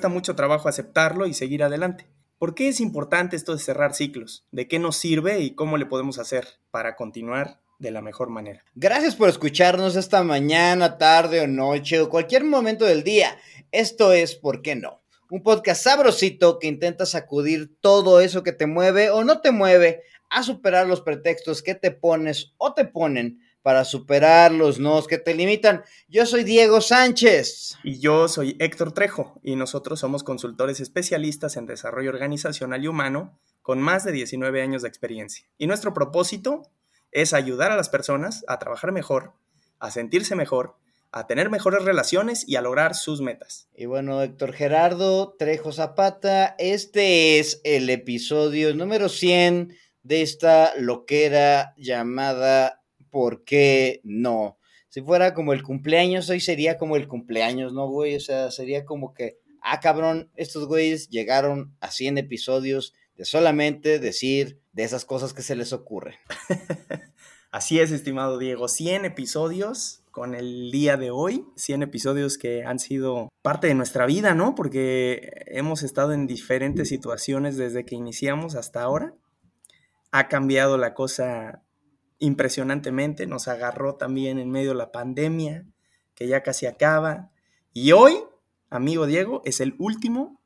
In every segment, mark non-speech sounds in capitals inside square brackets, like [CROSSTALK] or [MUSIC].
cuesta mucho trabajo aceptarlo y seguir adelante. ¿Por qué es importante esto de cerrar ciclos? ¿De qué nos sirve y cómo le podemos hacer para continuar de la mejor manera? Gracias por escucharnos esta mañana, tarde o noche o cualquier momento del día. Esto es ¿Por qué no? Un podcast sabrosito que intenta sacudir todo eso que te mueve o no te mueve a superar los pretextos que te pones o te ponen para superar los nos que te limitan. Yo soy Diego Sánchez. Y yo soy Héctor Trejo, y nosotros somos consultores especialistas en desarrollo organizacional y humano con más de 19 años de experiencia. Y nuestro propósito es ayudar a las personas a trabajar mejor, a sentirse mejor, a tener mejores relaciones y a lograr sus metas. Y bueno, Héctor Gerardo Trejo Zapata, este es el episodio número 100 de esta loquera llamada ¿por qué no? Si fuera como el cumpleaños, hoy sería como el cumpleaños, ¿no, güey? O sea, sería como que, ah, cabrón, estos güeyes llegaron a 100 episodios de solamente decir de esas cosas que se les ocurre. [LAUGHS] Así es, estimado Diego, 100 episodios con el día de hoy, 100 episodios que han sido parte de nuestra vida, ¿no? Porque hemos estado en diferentes situaciones desde que iniciamos hasta ahora. Ha cambiado la cosa impresionantemente, nos agarró también en medio de la pandemia, que ya casi acaba. Y hoy, amigo Diego, es el último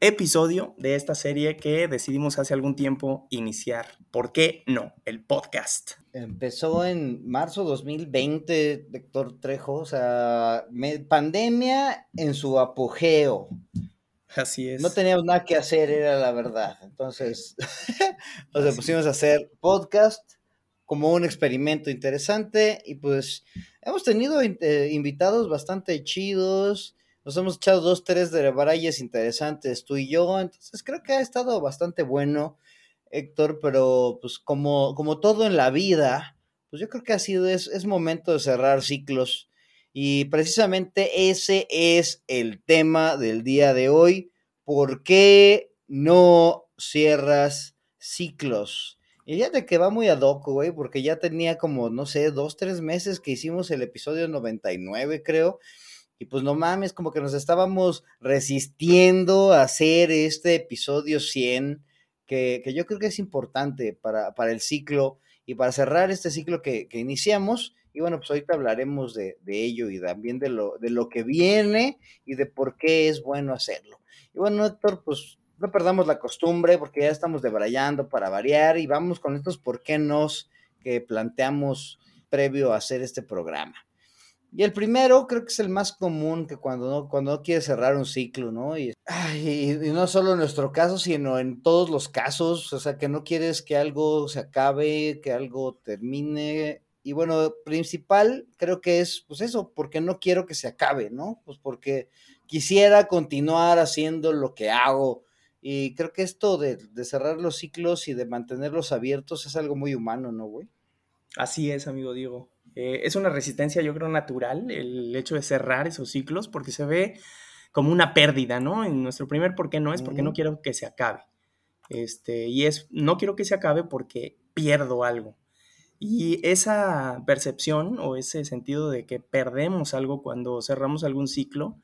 episodio de esta serie que decidimos hace algún tiempo iniciar. ¿Por qué no? El podcast. Empezó en marzo 2020, Héctor Trejo, o sea, pandemia en su apogeo. Así es. No teníamos nada que hacer, era la verdad. Entonces, [LAUGHS] nos pusimos a hacer podcast como un experimento interesante y pues hemos tenido eh, invitados bastante chidos, nos hemos echado dos, tres de barallas interesantes tú y yo, entonces creo que ha estado bastante bueno, Héctor, pero pues como, como todo en la vida, pues yo creo que ha sido, es, es momento de cerrar ciclos y precisamente ese es el tema del día de hoy, ¿por qué no cierras ciclos? Y fíjate que va muy ad hoc, güey, porque ya tenía como, no sé, dos, tres meses que hicimos el episodio 99, creo. Y pues no mames, como que nos estábamos resistiendo a hacer este episodio 100, que, que yo creo que es importante para, para, el ciclo y para cerrar este ciclo que, que iniciamos. Y bueno, pues ahorita hablaremos de, de, ello y también de lo, de lo que viene y de por qué es bueno hacerlo. Y bueno, Héctor, pues no perdamos la costumbre porque ya estamos debrayando para variar y vamos con estos por qué nos que planteamos previo a hacer este programa. Y el primero creo que es el más común que cuando no, cuando no quieres cerrar un ciclo, ¿no? Y, y, no solo en nuestro caso, sino en todos los casos, o sea, que no quieres que algo se acabe, que algo termine. Y bueno, principal creo que es, pues eso, porque no quiero que se acabe, ¿no? Pues porque quisiera continuar haciendo lo que hago, y creo que esto de, cerrar los ciclos y de mantenerlos abiertos es algo muy humano, ¿no, güey? Así es, amigo Diego. Eh, es una resistencia, yo creo, natural el hecho de cerrar esos ciclos porque se ve como una pérdida, ¿no? En nuestro primer por qué no es porque no quiero que se acabe. Este, y es, no quiero que se acabe porque pierdo algo. Y esa percepción o ese sentido de que perdemos algo cuando cerramos algún ciclo,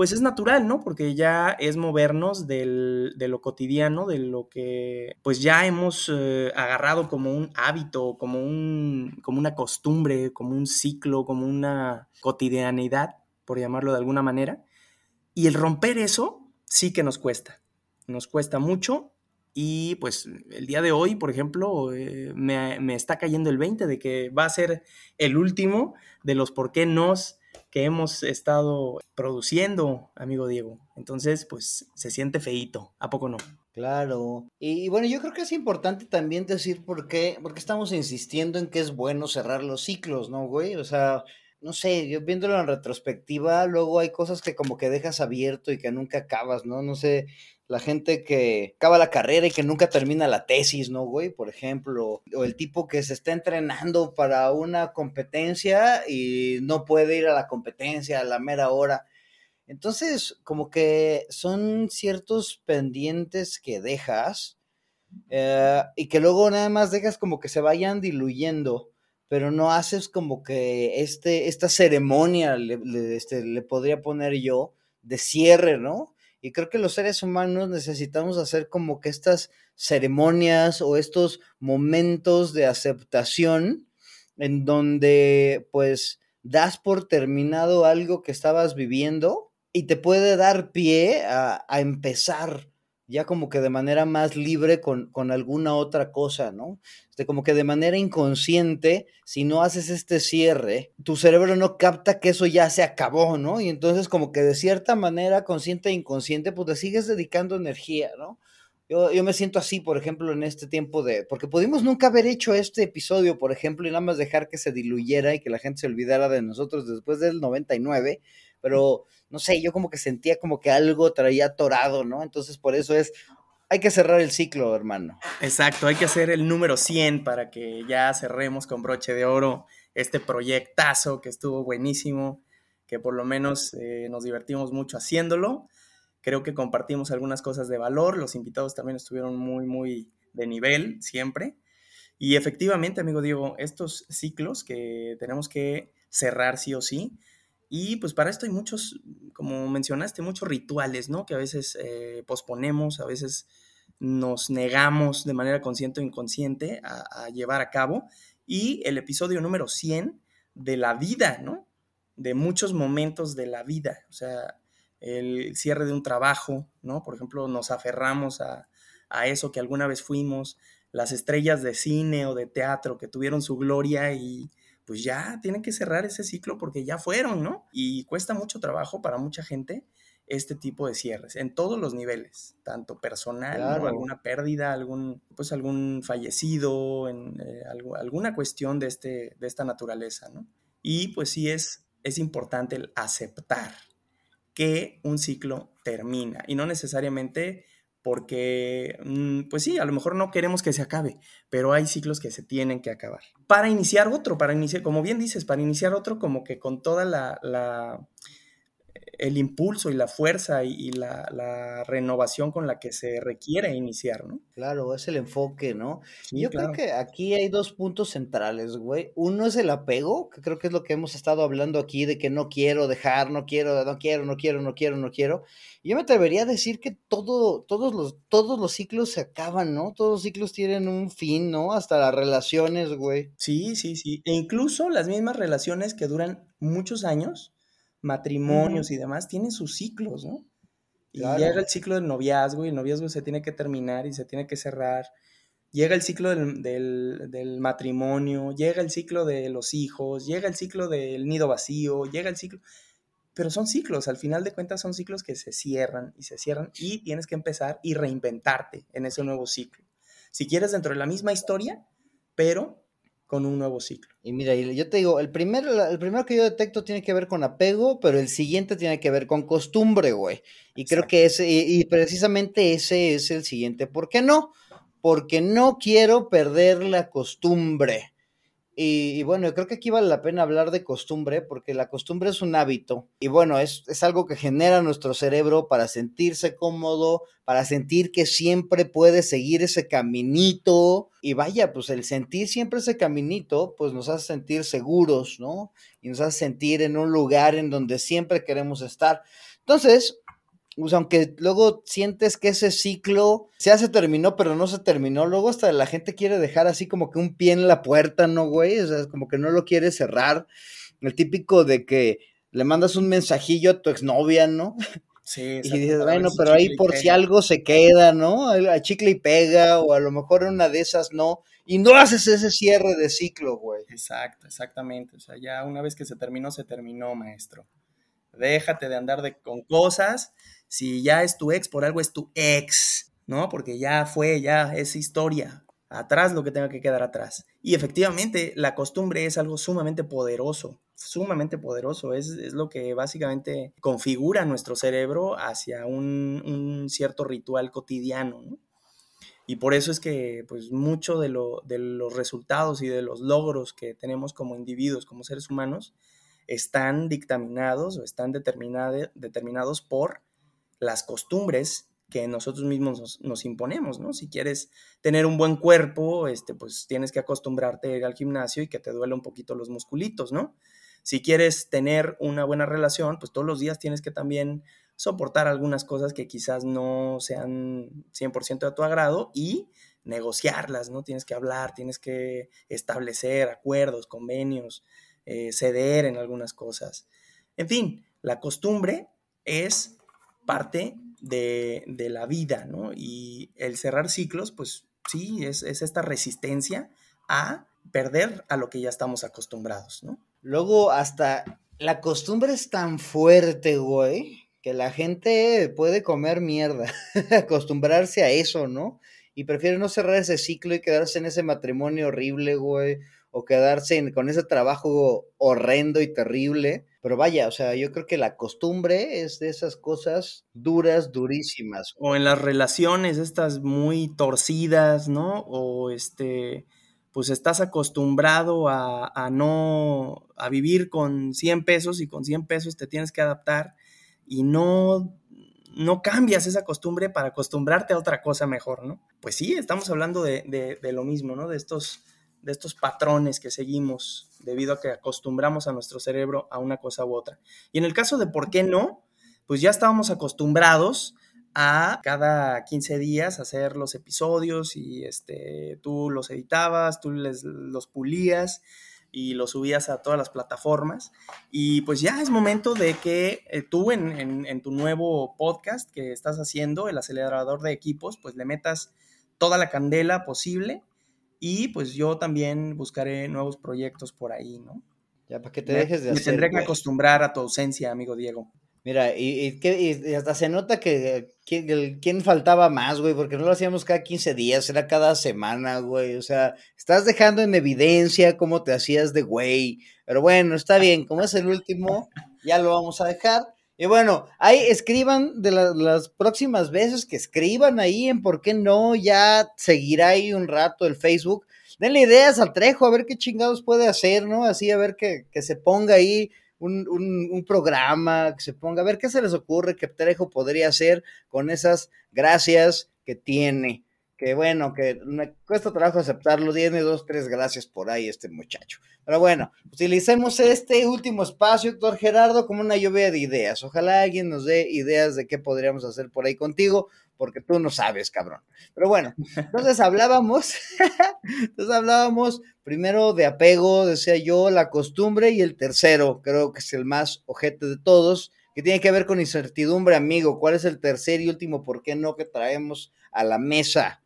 pues es natural, ¿no? Porque ya es movernos del, de lo cotidiano, de lo que pues ya hemos eh, agarrado como un hábito, como, un, como una costumbre, como un ciclo, como una cotidianidad, por llamarlo de alguna manera. Y el romper eso sí que nos cuesta, nos cuesta mucho. Y pues el día de hoy, por ejemplo, eh, me, me está cayendo el 20 de que va a ser el último de los por qué nos que hemos estado produciendo, amigo Diego. Entonces, pues se siente feito, ¿a poco no? Claro. Y bueno, yo creo que es importante también decir por qué, porque estamos insistiendo en que es bueno cerrar los ciclos, ¿no, güey? O sea, no sé, yo viéndolo en retrospectiva, luego hay cosas que como que dejas abierto y que nunca acabas, ¿no? No sé, la gente que acaba la carrera y que nunca termina la tesis, ¿no, güey? Por ejemplo, o el tipo que se está entrenando para una competencia y no puede ir a la competencia a la mera hora. Entonces, como que son ciertos pendientes que dejas eh, y que luego nada más dejas como que se vayan diluyendo pero no haces como que este, esta ceremonia, le, este, le podría poner yo, de cierre, ¿no? Y creo que los seres humanos necesitamos hacer como que estas ceremonias o estos momentos de aceptación en donde pues das por terminado algo que estabas viviendo y te puede dar pie a, empezar ya como que de manera más libre con, alguna otra cosa, ¿no? Este, como que de manera inconsciente, si no haces este cierre, tu cerebro no capta que eso ya se acabó, ¿no? Y entonces como que de cierta manera, consciente e inconsciente, pues le sigues dedicando energía, ¿no? Yo, yo, me siento así, por ejemplo, en este tiempo de, porque pudimos nunca haber hecho este episodio, por ejemplo, y nada más dejar que se diluyera y que la gente se olvidara de nosotros después del 99, pero no sé, yo como que sentía como que algo traía atorado, ¿no? Entonces por eso es, hay que cerrar el ciclo, hermano. Exacto, hay que hacer el número 100 para que ya cerremos con broche de oro este proyectazo que estuvo buenísimo, que por lo menos eh, nos divertimos mucho haciéndolo Creo que compartimos algunas cosas de valor, los invitados también estuvieron muy, muy de nivel siempre. Y efectivamente, amigo Diego, estos ciclos que tenemos que cerrar sí o sí. Y pues para esto hay muchos, como mencionaste, muchos rituales, ¿no? Que a veces eh, posponemos, a veces nos negamos de manera consciente o inconsciente a, a, llevar a cabo. Y el episodio número 100 de la vida, ¿no? De muchos momentos de la vida. O sea, el cierre de un trabajo, ¿no? Por ejemplo, nos aferramos a, eso que alguna vez fuimos, las estrellas de cine o de teatro que tuvieron su gloria y pues ya tienen que cerrar ese ciclo porque ya fueron, ¿no? Y cuesta mucho trabajo para mucha gente este tipo de cierres en todos los niveles, tanto personal, alguna pérdida, algún, pues algún fallecido, en, eh, alguna cuestión de, este, de esta naturaleza, ¿no? Y pues sí es, es importante el aceptar, que un ciclo termina y no necesariamente porque, mm, pues sí, a lo mejor no queremos que se acabe, pero hay ciclos que se tienen que acabar. Para iniciar otro, para iniciar, como bien dices, para iniciar otro como que con toda la, el impulso y la fuerza y, la, renovación con la que se requiere iniciar, ¿no? Claro, es el enfoque, ¿no? Yo creo que aquí hay dos puntos centrales, güey. Uno es el apego, que creo que es lo que hemos estado hablando aquí, de que no quiero dejar, no quiero, no quiero, no quiero, no quiero, no quiero. yo me atrevería a decir que todo, todos, los, todos los ciclos se acaban, ¿no? Todos los ciclos tienen un fin, ¿no? Hasta las relaciones, güey. Sí, sí, sí. E incluso las mismas relaciones que duran muchos años matrimonios y demás, tienen sus ciclos, ¿no? Y llega el ciclo del noviazgo y el noviazgo se tiene que terminar y se tiene que cerrar. Llega el ciclo del, matrimonio, llega el ciclo de los hijos, llega el ciclo del nido vacío, llega el ciclo... Pero son ciclos, al final de cuentas son ciclos que se cierran y se cierran y tienes que empezar y reinventarte en ese nuevo ciclo. Si quieres dentro de la misma historia, pero con un nuevo ciclo. Y mira, yo te digo, el, primer, el primero que yo detecto tiene que ver con apego, pero el siguiente tiene que ver con costumbre, güey. Y creo que ese, y, precisamente ese es el siguiente. ¿Por qué no? Porque no quiero perder la costumbre. Y, bueno, creo que aquí vale la pena hablar de costumbre, porque la costumbre es un hábito. Y bueno, es, es, algo que genera nuestro cerebro para sentirse cómodo, para sentir que siempre puede seguir ese caminito. Y vaya, pues el sentir siempre ese caminito, pues nos hace sentir seguros, ¿no? Y nos hace sentir en un lugar en donde siempre queremos estar. Entonces, pues, aunque luego sientes que ese ciclo ya se terminó, pero no se terminó, luego hasta la gente quiere dejar así como que un pie en la puerta, ¿no, güey? O sea, como que no lo quiere cerrar. El típico de que le mandas un mensajillo a tu exnovia, ¿no? Sí, [LAUGHS] y dices, bueno, pero ahí por si algo se queda, ¿no? A chicle y pega, o a lo mejor una de esas no. Y no haces ese cierre de ciclo, güey. Exacto, exactamente. O sea, ya una vez que se terminó, se terminó, maestro. Déjate de andar de, con cosas si ya es tu ex, por algo es tu ex, ¿no? Porque ya fue, ya es historia. Atrás lo que tenga que quedar atrás. Y efectivamente, la costumbre es algo sumamente poderoso, sumamente poderoso. Es, lo que básicamente configura nuestro cerebro hacia un, cierto ritual cotidiano, ¿no? Y por eso es que pues mucho de, de, los resultados y de los logros que tenemos como individuos, como seres humanos, están dictaminados o están determinados por las costumbres que nosotros mismos nos, imponemos, ¿no? Si quieres tener un buen cuerpo, este, pues tienes que acostumbrarte a ir al gimnasio y que te duele un poquito los musculitos, ¿no? Si quieres tener una buena relación, pues todos los días tienes que también soportar algunas cosas que quizás no sean 100% de tu agrado y negociarlas, ¿no? Tienes que hablar, tienes que establecer acuerdos, convenios, eh, ceder en algunas cosas. En fin, la costumbre es parte de, la vida, ¿no? Y el cerrar ciclos, pues sí, es, esta resistencia a perder a lo que ya estamos acostumbrados, ¿no? Luego, hasta la costumbre es tan fuerte, güey, que la gente puede comer mierda, [LAUGHS] acostumbrarse a eso, ¿no? Y prefiere no cerrar ese ciclo y quedarse en ese matrimonio horrible, güey, o quedarse con ese trabajo horrendo y terrible. Pero vaya, o sea, yo creo que la costumbre es de esas cosas duras, durísimas. O en las relaciones estas muy torcidas, ¿no? O este, pues estás acostumbrado a, no, a vivir con 100 pesos y con 100 pesos te tienes que adaptar y no no cambias esa costumbre para acostumbrarte a otra cosa mejor, ¿no? Pues sí, estamos hablando de, de lo mismo, ¿no? De estos de estos patrones que seguimos debido a que acostumbramos a nuestro cerebro a una cosa u otra. Y en el caso de por qué no, pues ya estábamos acostumbrados a cada 15 días hacer los episodios y este, tú los editabas, tú les, los pulías y los subías a todas las plataformas. Y pues ya es momento de que eh, tú en, en, tu nuevo podcast que estás haciendo, el acelerador de equipos, pues le metas toda la candela posible y pues yo también buscaré nuevos proyectos por ahí, ¿no? Ya, para que te dejes de hacer. Me tendré que acostumbrar a tu ausencia, amigo Diego. Mira, y, y, hasta se nota que, quién faltaba más, güey, porque no lo hacíamos cada 15 días, era cada semana, güey. O sea, estás dejando en evidencia cómo te hacías de güey. Pero bueno, está bien, como es el último, ya lo vamos a dejar. Y bueno, ahí escriban de las próximas veces que escriban ahí en por qué no, ya seguirá ahí un rato el Facebook. Denle ideas al Trejo, a ver qué chingados puede hacer, ¿no? Así a ver que, se ponga ahí un, un, programa, que se ponga, a ver qué se les ocurre que Trejo podría hacer con esas gracias que tiene que bueno, que me cuesta trabajo aceptarlo, tiene dos, tres gracias por ahí este muchacho. Pero bueno, utilicemos este último espacio, doctor Gerardo, como una lluvia de ideas. Ojalá alguien nos dé ideas de qué podríamos hacer por ahí contigo, porque tú no sabes, cabrón. Pero bueno, [LAUGHS] entonces hablábamos, [LAUGHS] entonces hablábamos primero de apego, decía yo, la costumbre, y el tercero, creo que es el más ojete de todos, que tiene que ver con incertidumbre, amigo. ¿Cuál es el tercer y último por qué no que traemos a la mesa?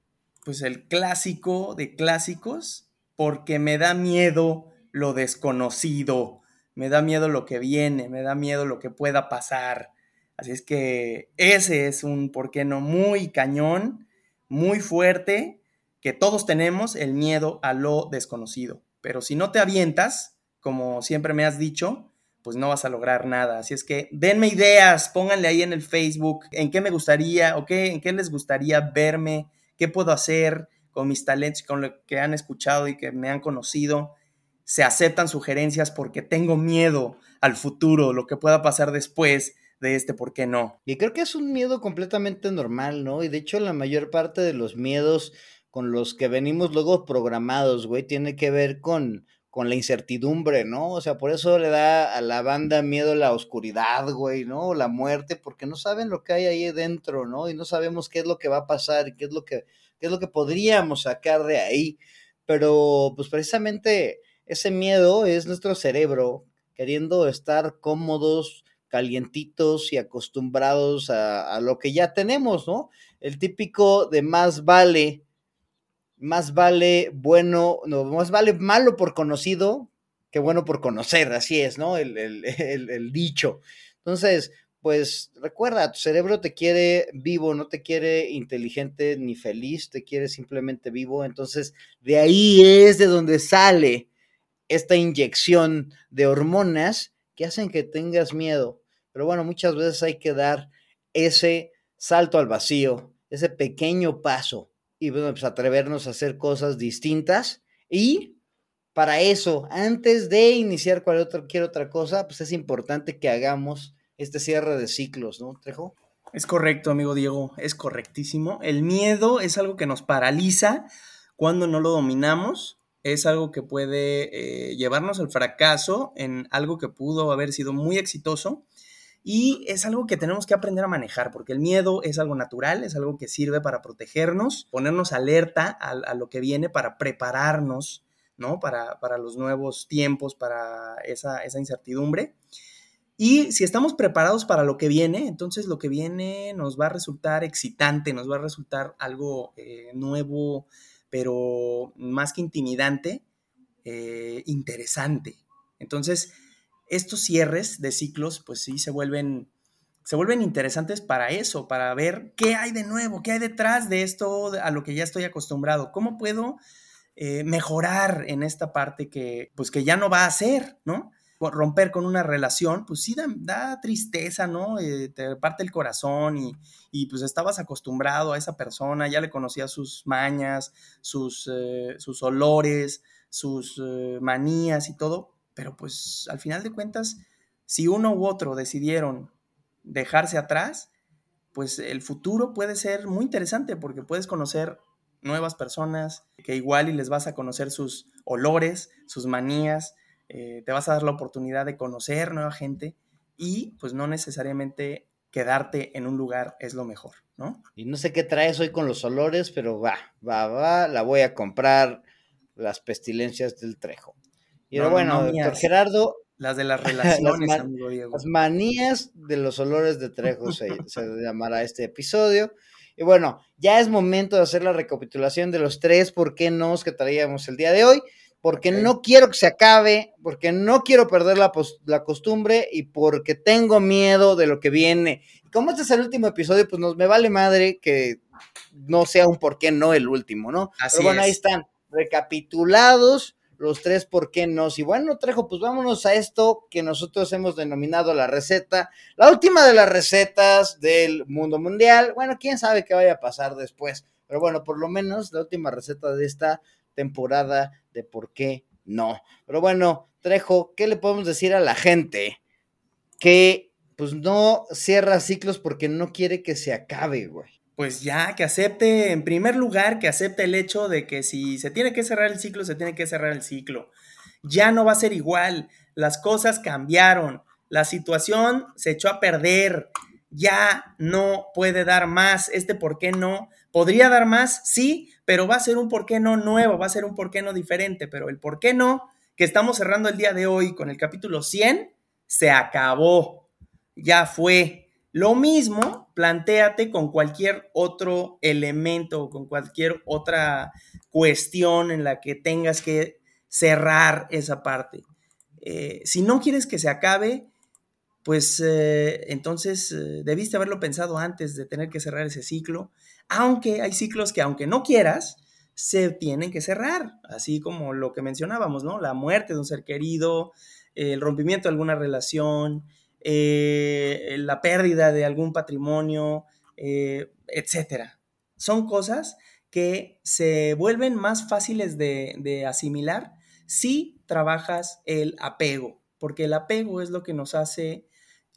Pues el clásico de clásicos, porque me da miedo lo desconocido, me da miedo lo que viene, me da miedo lo que pueda pasar. Así es que ese es un, ¿por qué no? Muy cañón, muy fuerte, que todos tenemos el miedo a lo desconocido. Pero si no te avientas, como siempre me has dicho, pues no vas a lograr nada. Así es que denme ideas, pónganle ahí en el Facebook en qué me gustaría o qué, en qué les gustaría verme qué puedo hacer con mis talentos, con lo que han escuchado y que me han conocido. Se aceptan sugerencias porque tengo miedo al futuro, lo que pueda pasar después de este, ¿por qué no? Y creo que es un miedo completamente normal, ¿no? Y de hecho la mayor parte de los miedos con los que venimos luego programados, güey, tiene que ver con, con la incertidumbre, ¿no? O sea, por eso le da a la banda miedo la oscuridad, güey, ¿no? La muerte, porque no saben lo que hay ahí dentro, ¿no? Y no sabemos qué es lo que va a pasar y qué es lo que, qué es lo que podríamos sacar de ahí. Pero, pues precisamente ese miedo es nuestro cerebro queriendo estar cómodos, calientitos y acostumbrados a, a lo que ya tenemos, ¿no? El típico de más vale más vale bueno, no, más vale malo por conocido que bueno por conocer, así es, ¿no? El, el, dicho. Entonces, pues recuerda, tu cerebro te quiere vivo, no te quiere inteligente ni feliz, te quiere simplemente vivo. Entonces, de ahí es de donde sale esta inyección de hormonas que hacen que tengas miedo. Pero bueno, muchas veces hay que dar ese salto al vacío, ese pequeño paso y bueno, pues atrevernos a hacer cosas distintas. Y para eso, antes de iniciar cualquier otra cosa, pues es importante que hagamos este cierre de ciclos, ¿no, Trejo? Es correcto, amigo Diego, es correctísimo. El miedo es algo que nos paraliza cuando no lo dominamos, es algo que puede eh, llevarnos al fracaso en algo que pudo haber sido muy exitoso y es algo que tenemos que aprender a manejar, porque el miedo es algo natural, es algo que sirve para protegernos, ponernos alerta a, lo que viene, para prepararnos, ¿no? Para, los nuevos tiempos, para esa, incertidumbre. Y si estamos preparados para lo que viene, entonces lo que viene nos va a resultar excitante, nos va a resultar algo eh, nuevo, pero más que intimidante, eh, interesante. Entonces, estos cierres de ciclos, pues sí, se vuelven, se vuelven interesantes para eso, para ver qué hay de nuevo, qué hay detrás de esto a lo que ya estoy acostumbrado, cómo puedo eh, mejorar en esta parte que, pues que ya no va a ser, ¿no? Romper con una relación, pues sí da, tristeza, ¿no? Eh, te parte el corazón y, y, pues estabas acostumbrado a esa persona, ya le conocías sus mañas, sus, eh, sus olores, sus manías y todo, pero pues al final de cuentas, si uno u otro decidieron dejarse atrás, pues el futuro puede ser muy interesante porque puedes conocer nuevas personas que igual y les vas a conocer sus olores, sus manías, eh, te vas a dar la oportunidad de conocer nueva gente y pues no necesariamente quedarte en un lugar es lo mejor, ¿no? Y no sé qué traes hoy con los olores, pero va, va, va, la voy a comprar las pestilencias del Trejo. Y bueno, doctor Gerardo. Las de las [LAUGHS] relaciones, las, amigo Diego. Las manías de los olores de Trejo se, llamará este episodio. Y bueno, ya es momento de hacer la recapitulación de los tres por qué no que traíamos el día de hoy. Porque no quiero que se acabe, porque no quiero perder la, la costumbre y porque tengo miedo de lo que viene. Como este es el último episodio, pues nos me vale madre que no sea un por qué no el último, ¿no? Así Pero bueno, ahí están, recapitulados los tres por qué no. Y bueno, Trejo, pues vámonos a esto que nosotros hemos denominado la receta, la última de las recetas del mundo mundial. Bueno, quién sabe qué vaya a pasar después, pero bueno, por lo menos la última receta de esta temporada de por qué no. Pero bueno, Trejo, ¿qué le podemos decir a la gente que pues no cierra ciclos porque no quiere que se acabe, güey? Pues ya, que acepte, en primer lugar, que acepte el hecho de que si se tiene que cerrar el ciclo, se tiene que cerrar el ciclo. Ya no va a ser igual, las cosas cambiaron, la situación se echó a perder, ya no puede dar más, este por qué no. Podría dar más, sí, pero va a ser un por qué no nuevo, va a ser un por qué no diferente, pero el por qué no que estamos cerrando el día de hoy con el capítulo 100, se acabó, ya fue, lo mismo, planteate con cualquier otro elemento o con cualquier otra cuestión en la que tengas que cerrar esa parte. Eh, si no quieres que se acabe, pues eh, entonces eh, debiste haberlo pensado antes de tener que cerrar ese ciclo, aunque hay ciclos que aunque no quieras, se tienen que cerrar, así como lo que mencionábamos, ¿no? La muerte de un ser querido, el rompimiento de alguna relación, eh, la pérdida de algún patrimonio, eh, etcétera. Son cosas que se vuelven más fáciles de, asimilar si trabajas el apego, porque el apego es lo que nos hace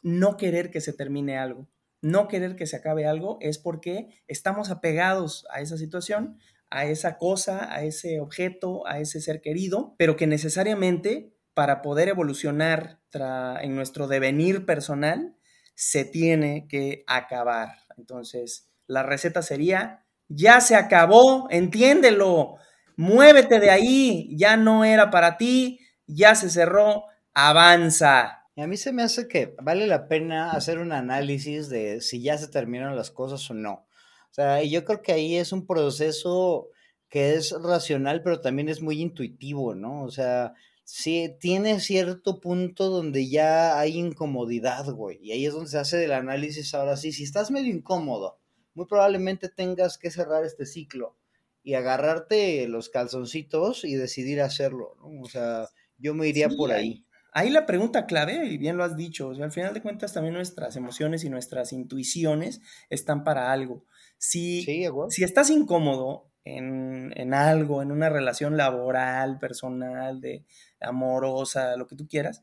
no querer que se termine algo. No querer que se acabe algo es porque estamos apegados a esa situación, a esa cosa, a ese objeto, a ese ser querido, pero que necesariamente para poder evolucionar en nuestro devenir personal, se tiene que acabar. Entonces, la receta sería, ya se acabó, entiéndelo, muévete de ahí, ya no era para ti, ya se cerró, avanza. Y a mí se me hace que vale la pena hacer un análisis de si ya se terminaron las cosas o no. O sea, yo creo que ahí es un proceso que es racional, pero también es muy intuitivo, ¿no? O sea, sí, tiene cierto punto donde ya hay incomodidad, güey. Y ahí es donde se hace el análisis ahora sí. Si estás medio incómodo, muy probablemente tengas que cerrar este ciclo y agarrarte los calzoncitos y decidir hacerlo, ¿no? O sea, yo me iría por ahí. Ahí la pregunta clave, y bien lo has dicho, al final de cuentas también nuestras emociones y nuestras intuiciones están para algo. Si, si estás incómodo en, en, algo, en una relación laboral, personal, de, amorosa, lo que tú quieras,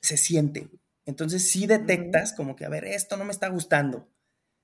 se siente. Entonces sí detectas como que, a ver, esto no me está gustando.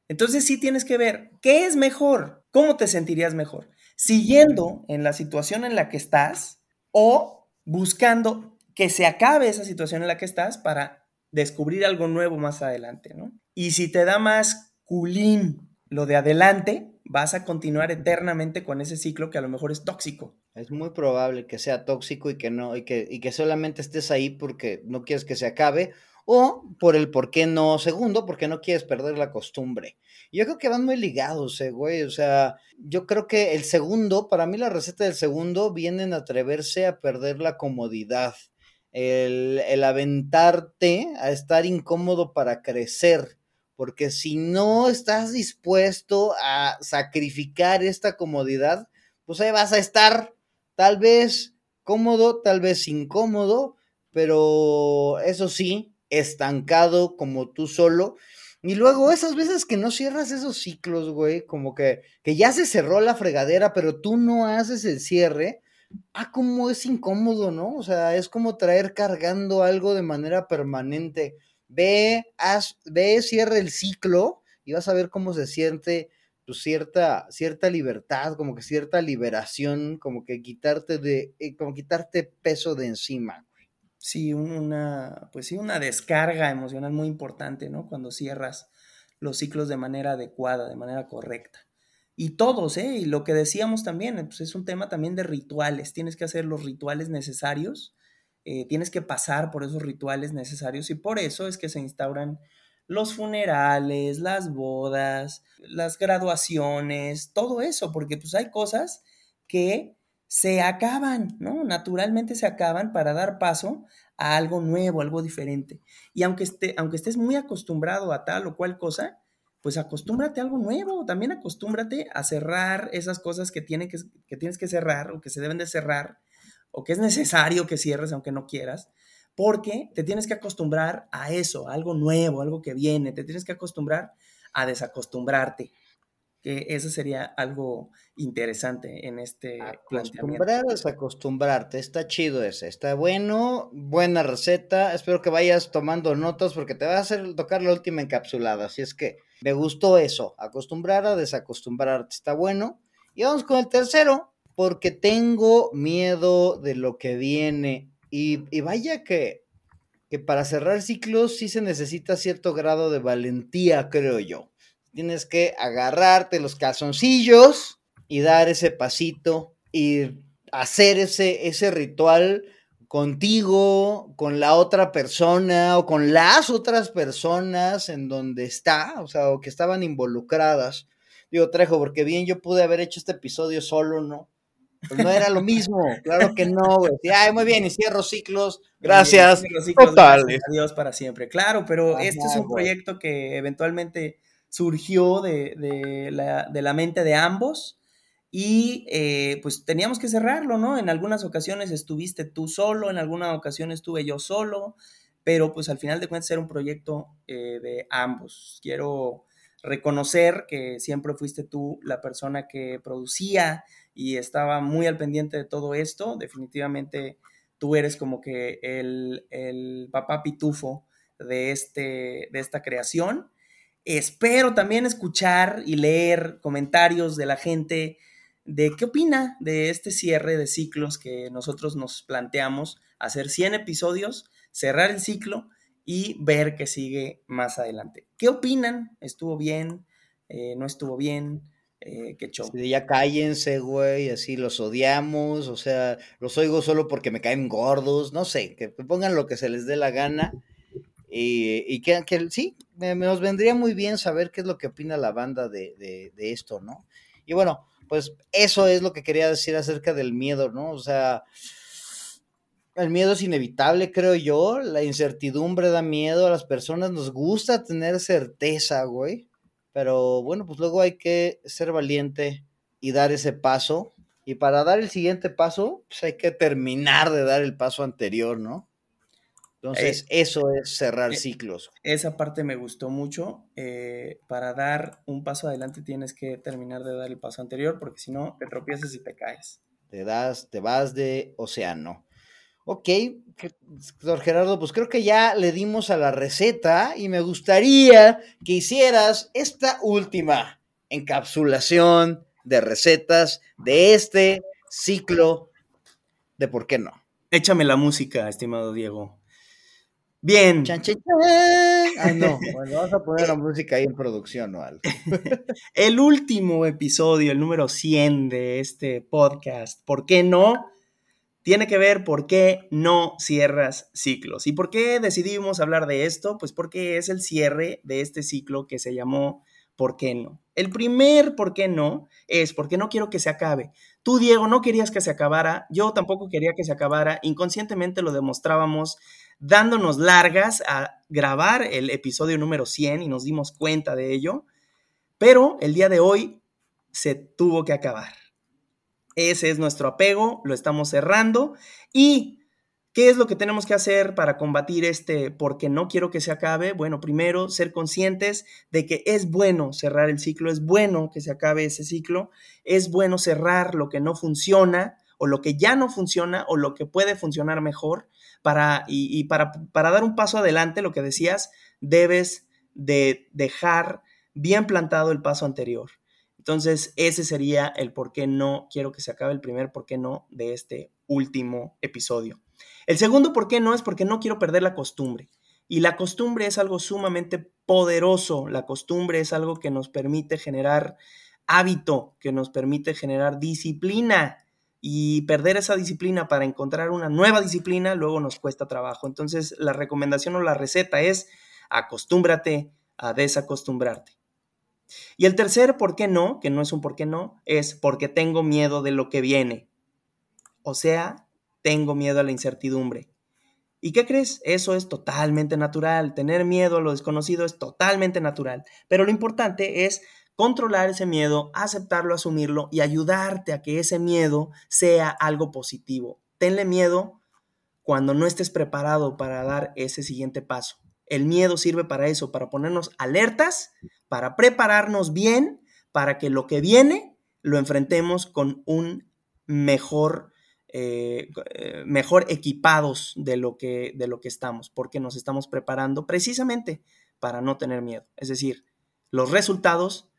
Entonces sí tienes que ver qué es mejor, cómo te sentirías mejor, siguiendo en la situación en la que estás o buscando que se acabe esa situación en la que estás para descubrir algo nuevo más adelante, ¿no? Y si te da más culín lo de adelante, vas a continuar eternamente con ese ciclo que a lo mejor es tóxico. Es muy probable que sea tóxico y que no, y que, y que solamente estés ahí porque no quieres que se acabe, o por el por qué no segundo, porque no quieres perder la costumbre. Yo creo que van muy ligados, eh, güey. O sea, yo creo que el segundo, para mí la receta del segundo viene en atreverse a perder la comodidad. El, el aventarte a estar incómodo para crecer. Porque si no estás dispuesto a sacrificar esta comodidad, pues ahí vas a estar tal vez cómodo, tal vez incómodo, pero eso sí, estancado como tú solo. Y luego esas veces que no cierras esos ciclos, güey, como que, que ya se cerró la fregadera, pero tú no haces el cierre. Ah, como es incómodo, ¿no? O sea, es como traer cargando algo de manera permanente. Ve, haz, ve, cierra el ciclo y vas a ver cómo se siente pues, cierta, cierta libertad, como que cierta liberación, como que quitarte de, eh, como quitarte peso de encima. Sí, una, pues sí, una descarga emocional muy importante, ¿no? Cuando cierras los ciclos de manera adecuada, de manera correcta. Y todos, ¿eh? Y lo que decíamos también, pues es un tema también de rituales. Tienes que hacer los rituales necesarios, eh, tienes que pasar por esos rituales necesarios y por eso es que se instauran los funerales, las bodas, las graduaciones, todo eso, porque pues hay cosas que se acaban, ¿no? Naturalmente se acaban para dar paso a algo nuevo, algo diferente. Y aunque, esté, aunque estés muy acostumbrado a tal o cual cosa, pues acostúmbrate a algo nuevo, también acostúmbrate a cerrar esas cosas que, que, que tienes que cerrar o que se deben de cerrar o que es necesario que cierres aunque no quieras, porque te tienes que acostumbrar a eso, algo nuevo, algo que viene, te tienes que acostumbrar a desacostumbrarte que eso sería algo interesante en este planteamiento. acostumbrarte, está chido ese, está bueno, buena receta, espero que vayas tomando notas porque te va a hacer tocar la última encapsulada, así es que me gustó eso, acostumbrar a desacostumbrarte, está bueno. Y vamos con el tercero, porque tengo miedo de lo que viene y, y vaya que, que para cerrar ciclos sí se necesita cierto grado de valentía, creo yo tienes que agarrarte los calzoncillos y dar ese pasito y hacer ese, ese ritual contigo, con la otra persona o con las otras personas en donde está, o sea, o que estaban involucradas. Digo, Trejo, porque bien yo pude haber hecho este episodio solo, ¿no? Pues no era lo mismo, claro que no, güey. Ay, muy bien, y cierro ciclos, gracias. Adiós para siempre, claro, pero este es un proyecto que eventualmente surgió de, la, mente de ambos y eh, pues teníamos que cerrarlo, ¿no? En algunas ocasiones estuviste tú solo, en alguna ocasión estuve yo solo, pero pues al final de cuentas era un proyecto eh, de ambos. Quiero reconocer que siempre fuiste tú la persona que producía y estaba muy al pendiente de todo esto. Definitivamente tú eres como que el, el papá pitufo de, este, de esta creación Espero también escuchar y leer comentarios de la gente de qué opina de este cierre de ciclos que nosotros nos planteamos, hacer 100 episodios, cerrar el ciclo y ver qué sigue más adelante. ¿Qué opinan? ¿Estuvo bien? Eh, ¿No estuvo bien? Eh, qué show. ya cállense, güey, así los odiamos, o sea, los oigo solo porque me caen gordos, no sé, que pongan lo que se les dé la gana y, que, sí, me, nos vendría muy bien saber qué es lo que opina la banda de, esto, ¿no? Y bueno, pues eso es lo que quería decir acerca del miedo, ¿no? O sea, el miedo es inevitable, creo yo. La incertidumbre da miedo. A las personas nos gusta tener certeza, güey. Pero bueno, pues luego hay que ser valiente y dar ese paso. Y para dar el siguiente paso, pues hay que terminar de dar el paso anterior, ¿no? Entonces, eso es cerrar e ciclos. Esa parte me gustó mucho. Eh, para dar un paso adelante tienes que terminar de dar el paso anterior, porque si no, te tropiezas y te caes. Te das, te vas de océano. Ok, doctor Gerardo, pues creo que ya le dimos a la receta y me gustaría que hicieras esta última encapsulación de recetas de este ciclo de por qué no. Échame la música, estimado Diego. Bien. Chan, Ah, no. [LAUGHS] Bueno, vamos a poner la música ahí en producción o algo. el último episodio, el número 100 de este podcast, ¿por qué no? Tiene que ver por qué no cierras ciclos. ¿Y por qué decidimos hablar de esto? Pues porque es el cierre de este ciclo que se llamó ¿Por qué no? El primer ¿por qué no? es porque no quiero que se acabe. Tú, Diego, no querías que se acabara, yo tampoco quería que se acabara, inconscientemente lo demostrábamos dándonos largas a grabar el episodio número 100 y nos dimos cuenta de ello, pero el día de hoy se tuvo que acabar. Ese es nuestro apego, lo estamos cerrando y ¿Qué es lo que tenemos que hacer para combatir este porque no quiero que se acabe? Bueno, primero, ser conscientes de que es bueno cerrar el ciclo, es bueno que se acabe ese ciclo, es bueno cerrar lo que no funciona o lo que ya no funciona o lo que puede funcionar mejor para, y, para, para dar un paso adelante, lo que decías, debes de dejar bien plantado el paso anterior. Entonces, ese sería el por qué no quiero que se acabe el primer por qué no de este último episodio. El segundo por qué no es porque no quiero perder la costumbre. Y la costumbre es algo sumamente poderoso. La costumbre es algo que nos permite generar hábito, que nos permite generar disciplina. Y perder esa disciplina para encontrar una nueva disciplina luego nos cuesta trabajo. Entonces, la recomendación o la receta es acostúmbrate a desacostumbrarte. Y el tercer por qué no, que no es un por qué no, es porque tengo miedo de lo que viene. O sea, tengo miedo a la incertidumbre. ¿Y qué crees? Eso es totalmente natural. Tener miedo a lo desconocido es totalmente natural. Pero lo importante es controlar ese miedo, aceptarlo, asumirlo y ayudarte a que ese miedo sea algo positivo. Tenle miedo cuando no estés preparado para dar ese siguiente paso. El miedo sirve para eso, para ponernos alertas, para prepararnos bien, para que lo que viene lo enfrentemos con un mejor, eh, eh, mejor equipados de lo, que, de lo que estamos, porque nos estamos preparando precisamente para no tener miedo. Es decir, los resultados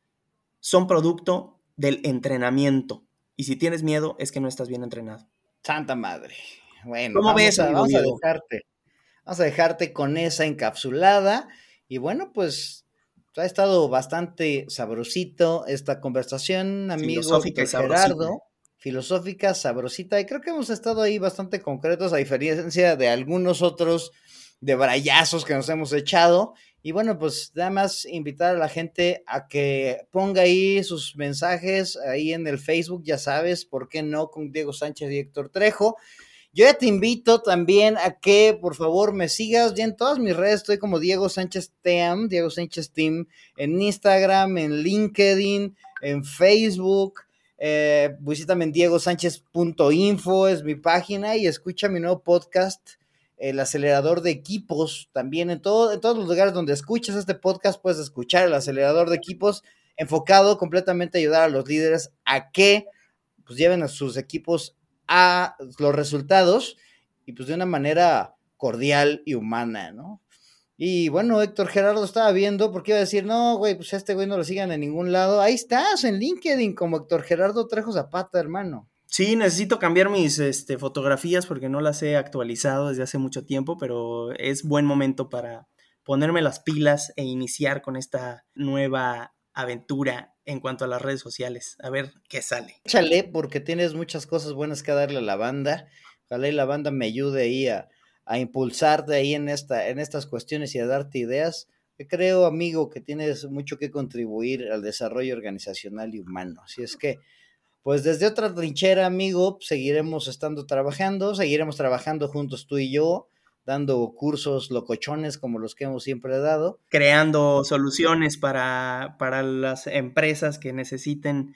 son producto del entrenamiento. Y si tienes miedo, es que no estás bien entrenado. Santa madre. Bueno, ¿cómo ves, vamos a dejarte Vamos a dejarte con esa encapsulada. Y bueno, pues ha estado bastante sabrosito esta conversación, amigo filosófica Gerardo. Filosófica, sabrosita. Y creo que hemos estado ahí bastante concretos, a diferencia de algunos otros de brayazos que nos hemos echado. Y bueno, pues nada más invitar a la gente a que ponga ahí sus mensajes ahí en el Facebook, ya sabes, ¿por qué no? Con Diego Sánchez y Héctor Trejo. Yo ya te invito también a que por favor me sigas ya en todas mis redes. Estoy como Diego Sánchez Team, Diego Sánchez Team, en Instagram, en LinkedIn, en Facebook. Eh, visítame en diegosánchez.info, es mi página, y escucha mi nuevo podcast, El Acelerador de Equipos. También en, todo, en todos los lugares donde escuchas este podcast, puedes escuchar el Acelerador de Equipos, enfocado completamente a ayudar a los líderes a que pues, lleven a sus equipos a los resultados y pues de una manera cordial y humana, ¿no? Y bueno, Héctor Gerardo estaba viendo porque iba a decir, no, güey, pues a este güey no lo sigan en ningún lado. Ahí estás, en LinkedIn, como Héctor Gerardo Trejo Zapata, hermano. Sí, necesito cambiar mis este, fotografías porque no las he actualizado desde hace mucho tiempo, pero es buen momento para ponerme las pilas e iniciar con esta nueva aventura en cuanto a las redes sociales. A ver qué sale. Échale, porque tienes muchas cosas buenas que darle a la banda. Ojalá y la banda me ayude ahí a, impulsarte ahí en, esta, en estas cuestiones y a darte ideas. creo, amigo, que tienes mucho que contribuir al desarrollo organizacional y humano. Así es que, pues desde otra trinchera, amigo, seguiremos estando trabajando, seguiremos trabajando juntos tú y yo dando cursos locochones como los que hemos siempre dado. Creando soluciones para, para las empresas que necesiten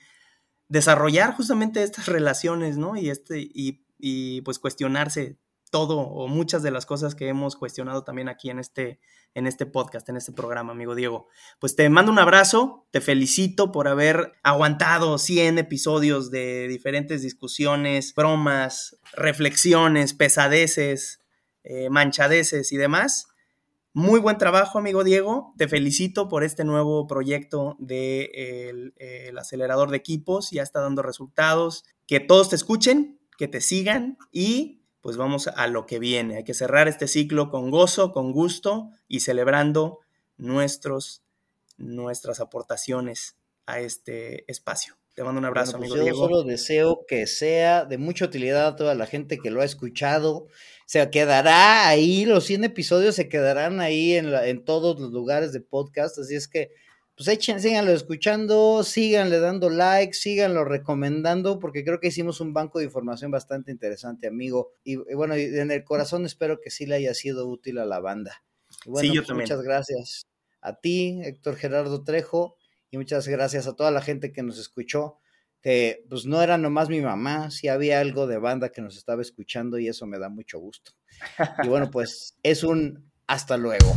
desarrollar justamente estas relaciones, ¿no? Y, este, y, y pues cuestionarse todo o muchas de las cosas que hemos cuestionado también aquí en este, en este podcast, en este programa, amigo Diego. Pues te mando un abrazo, te felicito por haber aguantado 100 episodios de diferentes discusiones, bromas, reflexiones, pesadeces, eh, manchadeces y demás. Muy buen trabajo, amigo Diego. Te felicito por este nuevo proyecto del de el acelerador de equipos. Ya está dando resultados. Que todos te escuchen, que te sigan y pues vamos a lo que viene. Hay que cerrar este ciclo con gozo, con gusto y celebrando nuestros, nuestras aportaciones a este espacio. Te mando un abrazo, pues amigo yo Diego. Solo deseo que sea de mucha utilidad a toda la gente que lo ha escuchado. Se quedará ahí, los 100 episodios se quedarán ahí en, en todos los lugares de podcast. Así es que, pues echen, síganlo escuchando, síganle dando like, síganlo recomendando, porque creo que hicimos un banco de información bastante interesante, amigo. Y, bueno, en el corazón espero que sí le haya sido útil a la banda. bueno, pues muchas gracias a ti, Héctor Gerardo Trejo y muchas gracias a toda la gente que nos escuchó, que pues no era nomás mi mamá, sí había algo de banda que nos estaba escuchando y eso me da mucho gusto. Y bueno, pues es un hasta luego.